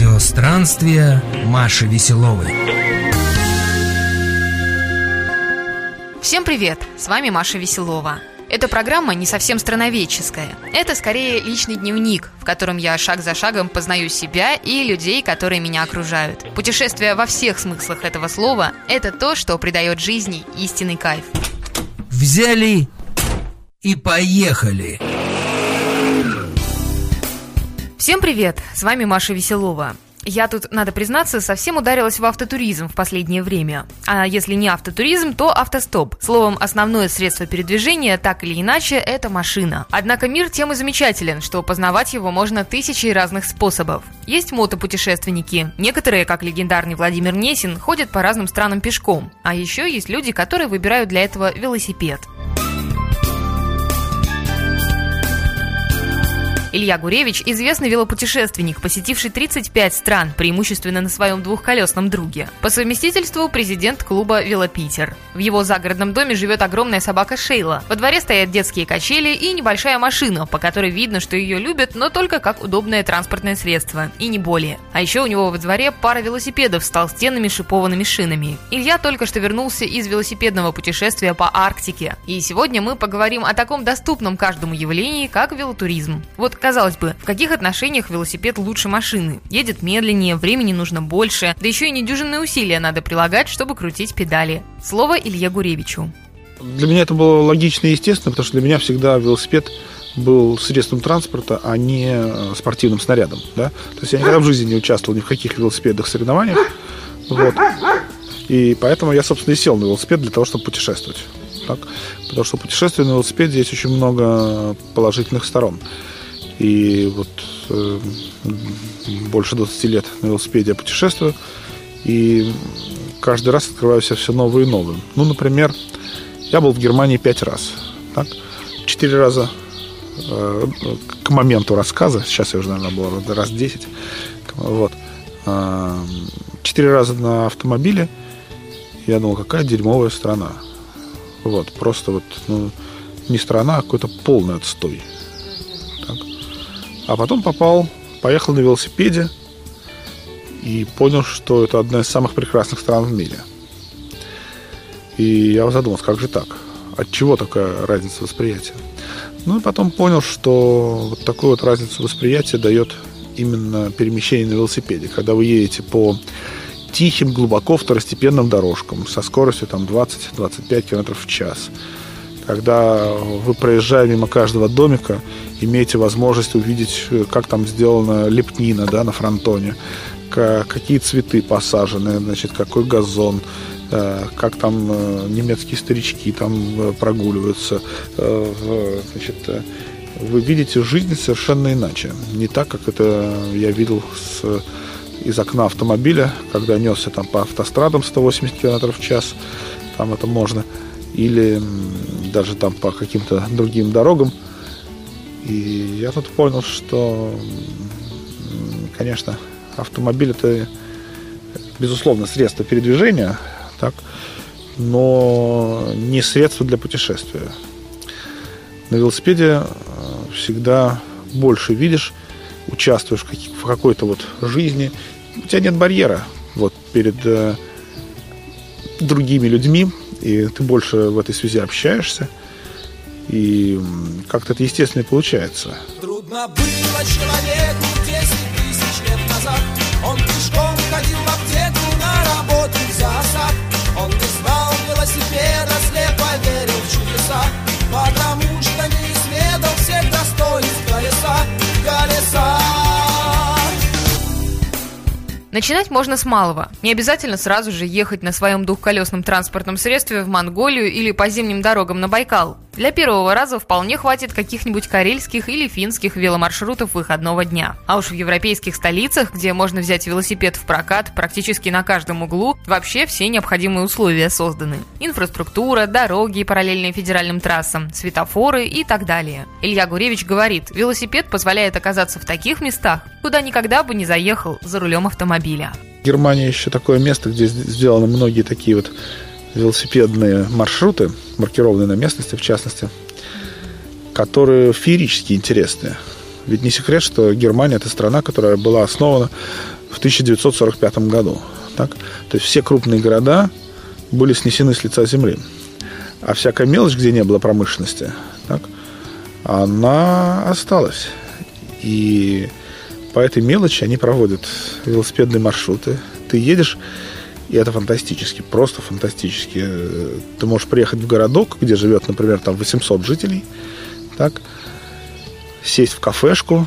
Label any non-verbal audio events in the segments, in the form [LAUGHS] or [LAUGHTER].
Радиостранствие Маши Веселовой. Всем привет! С вами Маша Веселова. Эта программа не совсем страноведческая. Это скорее личный дневник, в котором я шаг за шагом познаю себя и людей, которые меня окружают. Путешествие во всех смыслах этого слова – это то, что придает жизни истинный кайф. Взяли и поехали! Всем привет! С вами Маша Веселова. Я тут, надо признаться, совсем ударилась в автотуризм в последнее время. А если не автотуризм, то автостоп. Словом, основное средство передвижения, так или иначе, это машина. Однако мир тем и замечателен, что познавать его можно тысячей разных способов. Есть мотопутешественники. Некоторые, как легендарный Владимир Несин, ходят по разным странам пешком. А еще есть люди, которые выбирают для этого велосипед. Илья Гуревич – известный велопутешественник, посетивший 35 стран, преимущественно на своем двухколесном друге. По совместительству президент клуба «Велопитер». В его загородном доме живет огромная собака Шейла. Во дворе стоят детские качели и небольшая машина, по которой видно, что ее любят, но только как удобное транспортное средство, и не более. А еще у него во дворе пара велосипедов с толстенными шипованными шинами. Илья только что вернулся из велосипедного путешествия по Арктике. И сегодня мы поговорим о таком доступном каждому явлении, как велотуризм. Вот Казалось бы, в каких отношениях велосипед лучше машины? Едет медленнее, времени нужно больше, да еще и недюжинные усилия надо прилагать, чтобы крутить педали. Слово Илье Гуревичу. Для меня это было логично и естественно, потому что для меня всегда велосипед был средством транспорта, а не э, спортивным снарядом. Да? То есть я никогда в жизни не участвовал ни в каких велосипедных соревнованиях. Вот. И поэтому я, собственно, и сел на велосипед для того, чтобы путешествовать. Так? Потому что путешествие на велосипеде есть очень много положительных сторон. И вот э, больше 20 лет на велосипеде я путешествую. И каждый раз открываю себя все новые и новые. Ну, например, я был в Германии пять раз. Так? Четыре раза э, к моменту рассказа, сейчас я уже, наверное, был раз 10. Вот. Э, четыре раза на автомобиле. Я думал, какая дерьмовая страна. Вот, просто вот, ну, не страна, а какой-то полный отстой. А потом попал, поехал на велосипеде и понял, что это одна из самых прекрасных стран в мире. И я задумался, как же так? От чего такая разница восприятия? Ну и потом понял, что вот такую вот разницу восприятия дает именно перемещение на велосипеде. Когда вы едете по тихим, глубоко второстепенным дорожкам со скоростью там 20-25 км в час. Когда вы проезжая мимо каждого домика имеете возможность увидеть, э, как там сделана лепнина да, на фронтоне, какие цветы посажены, значит, какой газон, э, как там э, немецкие старички там прогуливаются. Значит, вы видите жизнь совершенно иначе. Не так, как это я видел с, из окна автомобиля, когда несся там по автострадам 180 км в час, там это можно, или даже там по каким-то другим дорогам, и я тут понял, что, конечно, автомобиль это, безусловно, средство передвижения, так, но не средство для путешествия. На велосипеде э, всегда больше видишь, участвуешь в какой-то вот жизни, у тебя нет барьера вот перед э, другими людьми, и ты больше в этой связи общаешься – и как-то это естественно получается. Трудно было человеку 10 тысяч лет назад. Он пешком ходил в аптеку на работу за осад. Он не знал велосипеда, Начинать можно с малого. Не обязательно сразу же ехать на своем двухколесном транспортном средстве в Монголию или по зимним дорогам на Байкал. Для первого раза вполне хватит каких-нибудь карельских или финских веломаршрутов выходного дня. А уж в европейских столицах, где можно взять велосипед в прокат практически на каждом углу, вообще все необходимые условия созданы. Инфраструктура, дороги, параллельные федеральным трассам, светофоры и так далее. Илья Гуревич говорит, велосипед позволяет оказаться в таких местах, куда никогда бы не заехал за рулем автомобиля. Германия еще такое место, где сделаны многие такие вот велосипедные маршруты, маркированные на местности в частности, которые феерически интересные. Ведь не секрет, что Германия – это страна, которая была основана в 1945 году. Так? То есть все крупные города были снесены с лица земли. А всякая мелочь, где не было промышленности, так, она осталась. И по этой мелочи они проводят велосипедные маршруты. Ты едешь, и это фантастически, просто фантастически. Ты можешь приехать в городок, где живет, например, там 800 жителей, так, сесть в кафешку,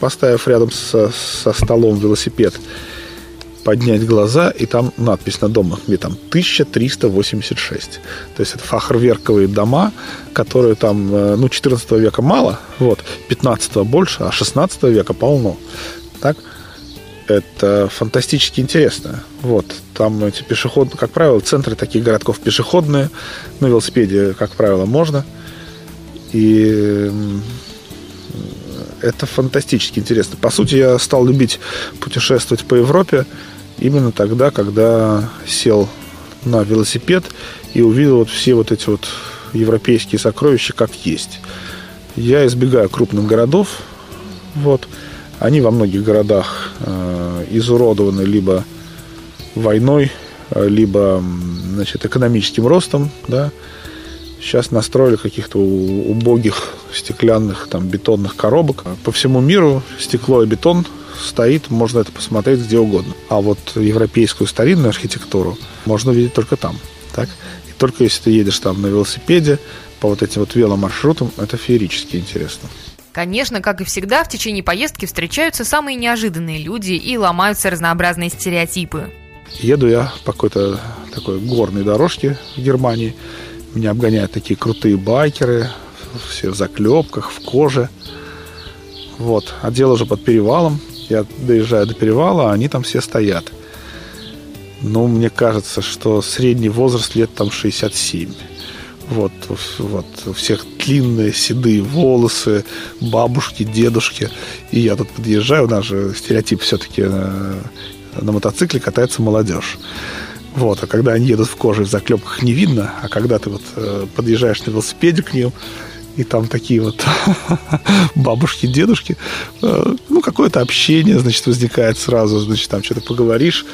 поставив рядом со, со столом велосипед, поднять глаза, и там надпись на домах, где там 1386. То есть это фахерверковые дома, которые там, э, ну, 14 века мало, вот, 15 больше, а 16 века полно. Так? Это фантастически интересно. Вот, там эти пешеходные, как правило, центры таких городков пешеходные, на велосипеде, как правило, можно. И это фантастически интересно. По сути, я стал любить путешествовать по Европе именно тогда, когда сел на велосипед и увидел вот все вот эти вот европейские сокровища как есть. Я избегаю крупных городов. Вот. Они во многих городах э, изуродованы либо войной, э, либо значит, экономическим ростом. Да. Сейчас настроили каких-то убогих стеклянных там бетонных коробок. По всему миру стекло и бетон стоит, можно это посмотреть где угодно. А вот европейскую старинную архитектуру можно увидеть только там. Так? И только если ты едешь там на велосипеде, по вот этим вот веломаршрутам, это феерически интересно. Конечно, как и всегда, в течение поездки встречаются самые неожиданные люди и ломаются разнообразные стереотипы. Еду я по какой-то такой горной дорожке в Германии – меня обгоняют такие крутые байкеры, все в заклепках, в коже. Вот. А дело уже под перевалом. Я доезжаю до перевала, а они там все стоят. Ну, мне кажется, что средний возраст лет там 67. Вот, вот, у всех длинные седые волосы, бабушки, дедушки. И я тут подъезжаю, у нас же стереотип все-таки на, на мотоцикле катается молодежь. Вот, а когда они едут в коже в заклепках не видно, а когда ты вот э, подъезжаешь на велосипеде к ним, и там такие вот [LAUGHS] бабушки, дедушки, э, ну, какое-то общение, значит, возникает сразу, значит, там что-то поговоришь,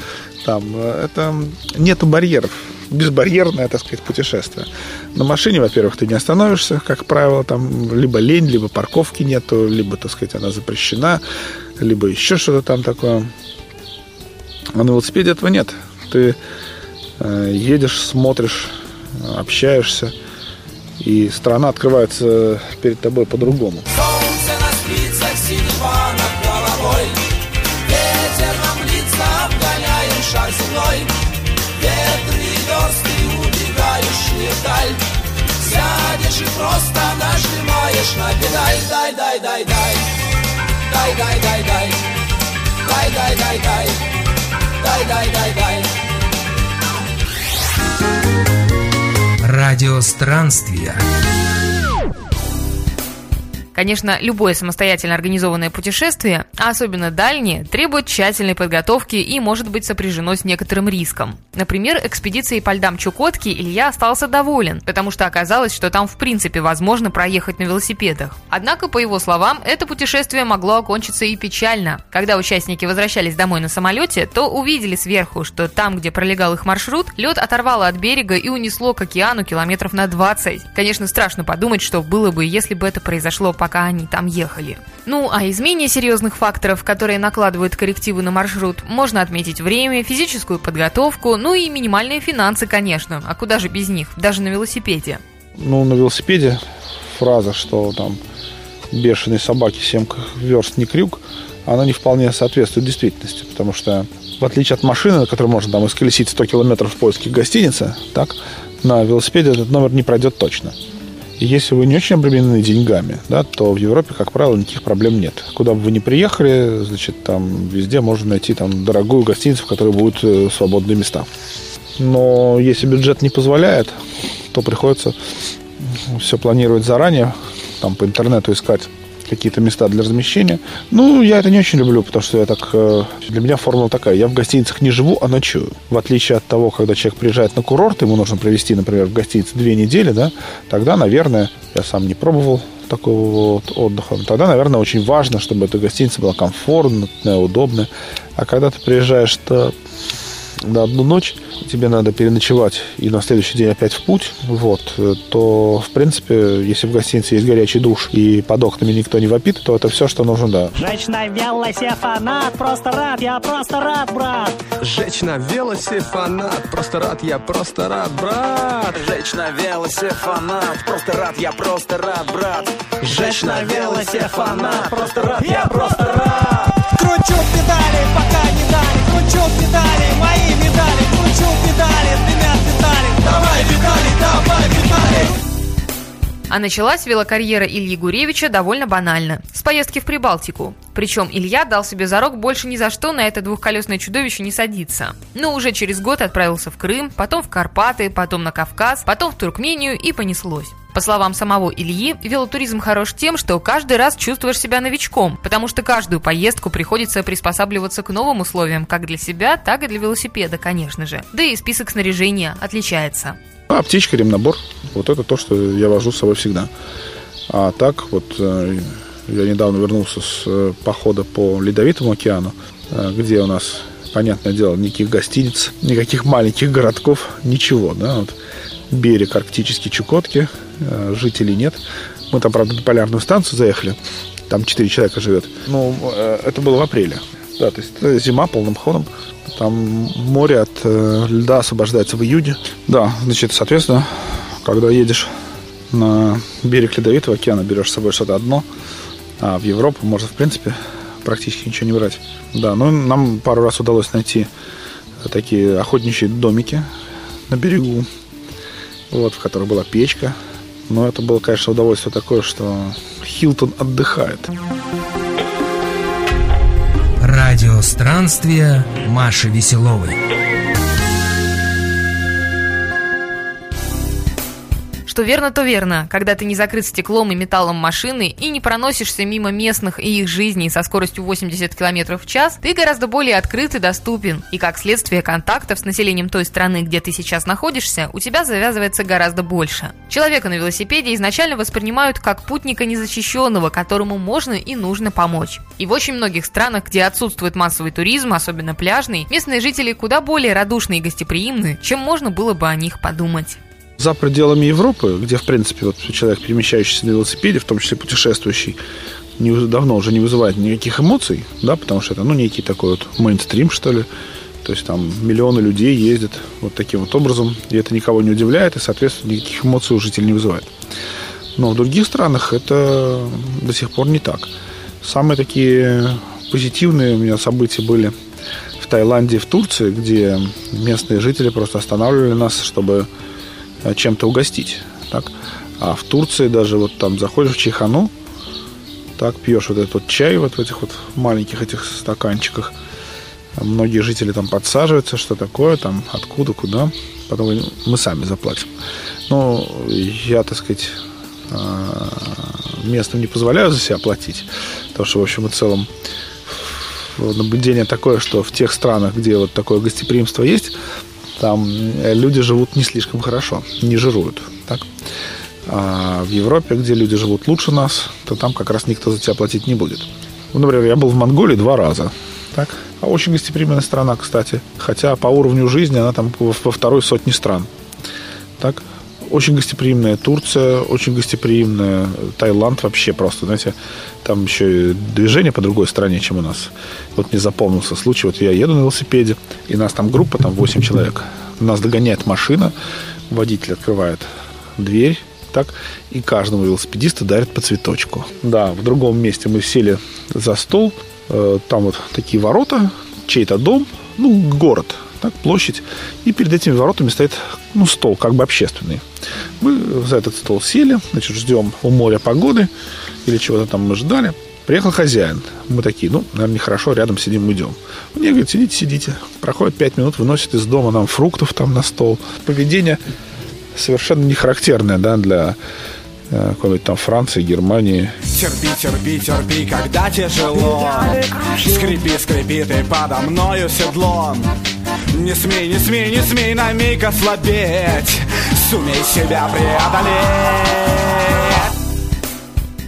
там, э, это нету барьеров, безбарьерное, так сказать, путешествие. На машине, во-первых, ты не остановишься, как правило, там либо лень, либо парковки нету, либо, так сказать, она запрещена, либо еще что-то там такое. А на велосипеде этого нет. Ты Э, едешь, смотришь, общаешься, и страна открывается перед тобой по-другому. просто нажимаешь на педаль Дай, дай, дай, дай. Дай, дай, дай, дай. Дай, дай, дай, дай. Дай, дай, дай, дай. Радио странствия. Конечно, любое самостоятельно организованное путешествие, а особенно дальнее, требует тщательной подготовки и может быть сопряжено с некоторым риском. Например, экспедицией по льдам Чукотки Илья остался доволен, потому что оказалось, что там в принципе возможно проехать на велосипедах. Однако, по его словам, это путешествие могло окончиться и печально. Когда участники возвращались домой на самолете, то увидели сверху, что там, где пролегал их маршрут, лед оторвало от берега и унесло к океану километров на 20. Конечно, страшно подумать, что было бы, если бы это произошло пока они там ехали. Ну, а из менее серьезных факторов, которые накладывают коррективы на маршрут, можно отметить время, физическую подготовку, ну и минимальные финансы, конечно. А куда же без них, даже на велосипеде? Ну, на велосипеде фраза, что там бешеные собаки 7 верст не крюк, она не вполне соответствует действительности, потому что в отличие от машины, на которой можно там исколесить 100 километров в поиске гостиницы, так, на велосипеде этот номер не пройдет точно. Если вы не очень обременены деньгами, да, то в Европе, как правило, никаких проблем нет. Куда бы вы ни приехали, значит, там везде можно найти там дорогую гостиницу, в которой будут э, свободные места. Но если бюджет не позволяет, то приходится все планировать заранее, там по интернету искать какие-то места для размещения. Ну, я это не очень люблю, потому что я так... Э, для меня формула такая. Я в гостиницах не живу, а ночую. В отличие от того, когда человек приезжает на курорт, ему нужно провести, например, в гостинице две недели, да, тогда, наверное, я сам не пробовал такого вот отдыха, тогда, наверное, очень важно, чтобы эта гостиница была комфортная, удобная. А когда ты приезжаешь, то на одну ночь, тебе надо переночевать и на следующий день опять в путь, вот, то, в принципе, если в гостинице есть горячий душ и под окнами никто не вопит, то это все, что нужно, да. Жечь на велосе фанат, просто рад, я просто рад, брат. Жечь на велосе фанат, просто рад, я просто рад, брат. Жечь на велосе фанат, просто рад, я просто рад, брат. Жечь на велосе фанат, просто рад, я просто рад. Кручу педали, пока не дали, кручу педали, мои медали, кручу педали, дымят детали. Давай, Виталий, давай, Виталий. А началась велокарьера Ильи Гуревича довольно банально. С поездки в Прибалтику. Причем Илья дал себе зарок больше ни за что на это двухколесное чудовище не садиться. Но уже через год отправился в Крым, потом в Карпаты, потом на Кавказ, потом в Туркмению и понеслось. По словам самого Ильи, велотуризм хорош тем, что каждый раз чувствуешь себя новичком, потому что каждую поездку приходится приспосабливаться к новым условиям как для себя, так и для велосипеда, конечно же. Да и список снаряжения отличается. Ну, аптечка, ремнабор. Вот это то, что я вожу с собой всегда. А так вот э, я недавно вернулся с э, похода по Ледовитому океану, э, где у нас, понятное дело, никаких гостиниц, никаких маленьких городков, ничего, да, вот берег арктический Чукотки, жителей нет. Мы там, правда, на полярную станцию заехали, там 4 человека живет. Ну, это было в апреле. Да, то есть зима полным ходом. Там море от э, льда освобождается в июне. Да, значит, соответственно, когда едешь на берег Ледовитого океана, берешь с собой что-то одно, а в Европу можно, в принципе, практически ничего не брать. Да, ну нам пару раз удалось найти такие охотничьи домики на берегу, вот, в которых была печка. Но это было, конечно, удовольствие такое, что Хилтон отдыхает. Радио странствия Маши Веселовой. Что верно, то верно. Когда ты не закрыт стеклом и металлом машины и не проносишься мимо местных и их жизней со скоростью 80 км в час, ты гораздо более открыт и доступен. И как следствие контактов с населением той страны, где ты сейчас находишься, у тебя завязывается гораздо больше. Человека на велосипеде изначально воспринимают как путника незащищенного, которому можно и нужно помочь. И в очень многих странах, где отсутствует массовый туризм, особенно пляжный, местные жители куда более радушны и гостеприимны, чем можно было бы о них подумать за пределами Европы, где, в принципе, вот человек, перемещающийся на велосипеде, в том числе путешествующий, не, давно уже не вызывает никаких эмоций, да, потому что это, ну, некий такой вот мейнстрим, что ли. То есть там миллионы людей ездят вот таким вот образом, и это никого не удивляет, и, соответственно, никаких эмоций у жителей не вызывает. Но в других странах это до сих пор не так. Самые такие позитивные у меня события были в Таиланде и в Турции, где местные жители просто останавливали нас, чтобы чем-то угостить. Так? А в Турции даже вот там заходишь в чайхану, так пьешь вот этот вот чай вот в этих вот маленьких этих стаканчиках. Многие жители там подсаживаются, что такое, там, откуда, куда. Потом мы сами заплатим. Ну, я, так сказать, э, местным не позволяю за себя платить. Потому что, в общем и целом, наблюдение такое, что в тех странах, где вот такое гостеприимство есть, там э, люди живут не слишком хорошо, не жируют. Так? А в Европе, где люди живут лучше нас, то там как раз никто за тебя платить не будет. Ну, например, я был в Монголии два раза. Так? А очень гостеприимная страна, кстати. Хотя по уровню жизни она там во второй сотне стран. Так? Очень гостеприимная Турция, очень гостеприимная Таиланд вообще просто, знаете, там еще и движение по другой стороне, чем у нас. Вот мне запомнился случай, вот я еду на велосипеде, и нас там группа, там 8 человек. Нас догоняет машина, водитель открывает дверь, так, и каждому велосипедисту дарят по цветочку. Да, в другом месте мы сели за стол, э, там вот такие ворота, чей-то дом, ну, город, так, площадь, и перед этими воротами стоит, ну, стол, как бы общественный. Мы за этот стол сели, значит, ждем у моря погоды или чего-то там мы ждали. Приехал хозяин. Мы такие, ну, наверное, нехорошо, рядом сидим, уйдем. Мне говорит, сидите, сидите. Проходит пять минут, выносит из дома нам фруктов там на стол. Поведение совершенно не характерное, да, для э, какой-нибудь там Франции, Германии. Терпи, терпи, терпи, когда тяжело Скрипи, скрипи ты подо мною седлом Не смей, не смей, не смей на миг ослабеть. Сумей себя преодолеть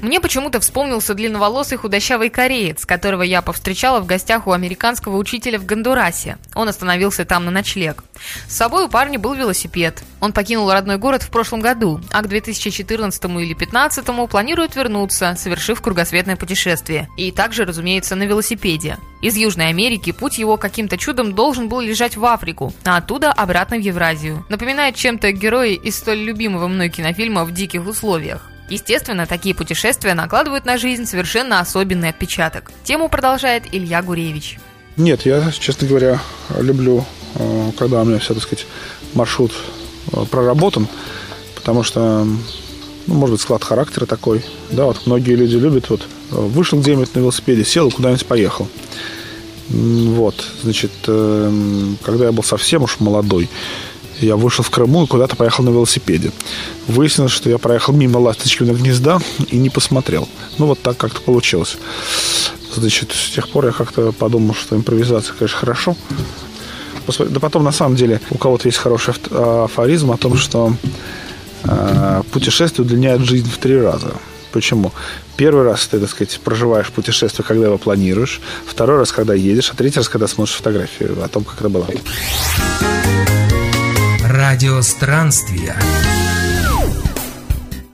Мне почему-то вспомнился длинноволосый худощавый кореец, которого я повстречала в гостях у американского учителя в Гондурасе. Он остановился там на ночлег. С собой у парня был велосипед. Он покинул родной город в прошлом году, а к 2014 или 2015 планирует вернуться, совершив кругосветное путешествие. И также, разумеется, на велосипеде. Из Южной Америки путь его каким-то чудом должен был лежать в Африку, а оттуда обратно в Евразию. Напоминает чем-то герои из столь любимого мной кинофильма «В диких условиях». Естественно, такие путешествия накладывают на жизнь совершенно особенный отпечаток. Тему продолжает Илья Гуревич. Нет, я, честно говоря, люблю, э, когда у меня все, так сказать, маршрут э, проработан, потому что, ну, может быть, склад характера такой. Да, вот многие люди любят, вот, э, вышел где-нибудь на велосипеде, сел куда-нибудь поехал. Вот, значит, эм, когда я был совсем уж молодой, я вышел в Крыму и куда-то поехал на велосипеде. Выяснилось, что я проехал мимо ласточкиного гнезда и не посмотрел. Ну, вот так как-то получилось. Значит, с тех пор я как-то подумал, что импровизация, конечно, хорошо. Да потом, на самом деле, у кого-то есть хороший афоризм о том, что э, путешествие удлиняет жизнь в три раза. Почему? Первый раз ты, так сказать, проживаешь путешествие, когда его планируешь. Второй раз, когда едешь. А третий раз, когда смотришь фотографию о том, как это было. Радио странствия.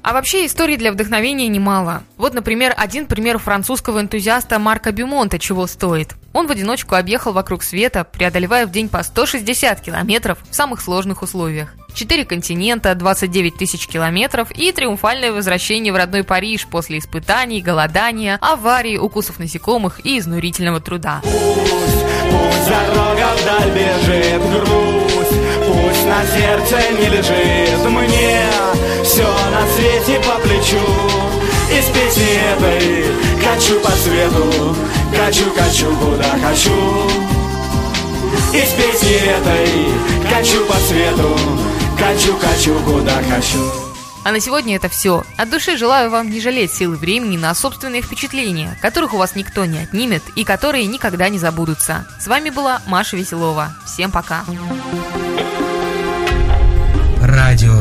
А вообще историй для вдохновения немало. Вот, например, один пример французского энтузиаста Марка Бюмонта чего стоит. Он в одиночку объехал вокруг света, преодолевая в день по 160 километров в самых сложных условиях. Четыре континента, 29 тысяч километров и триумфальное возвращение в родной Париж после испытаний, голодания, аварий, укусов насекомых и изнурительного труда. Пусть дорога вдаль бежит грусть Пусть на сердце не лежит мне Все на свете по плечу Из песни этой качу по свету Качу, качу, куда хочу Из песни этой качу по свету Качу, качу, куда хочу А на сегодня это все. От души желаю вам не жалеть силы времени на собственные впечатления, которых у вас никто не отнимет и которые никогда не забудутся. С вами была Маша Веселова. Всем пока.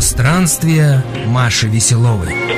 Странствия Маши Веселовой.